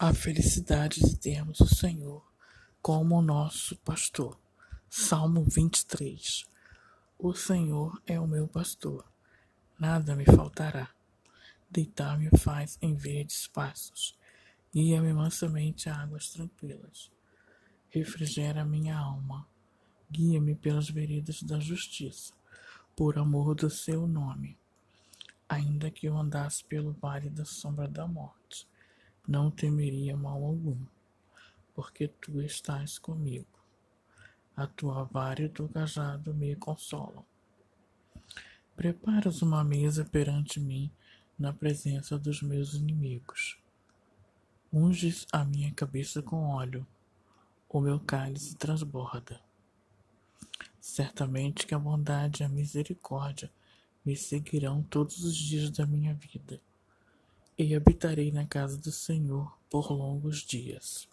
a felicidade de termos o Senhor como nosso pastor. Salmo 23 O Senhor é o meu pastor, nada me faltará. Deitar-me faz em verdes passos, guia-me mansamente a águas tranquilas. Refrigera minha alma, guia-me pelas veredas da justiça, por amor do seu nome. Ainda que eu andasse pelo vale da sombra da morte, não temeria mal algum, porque tu estás comigo. A tua vara e o teu cajado me consolam. Preparas uma mesa perante mim na presença dos meus inimigos. Unges a minha cabeça com óleo, o meu cálice transborda. Certamente que a bondade e a misericórdia me seguirão todos os dias da minha vida e habitarei na casa do Senhor por longos dias.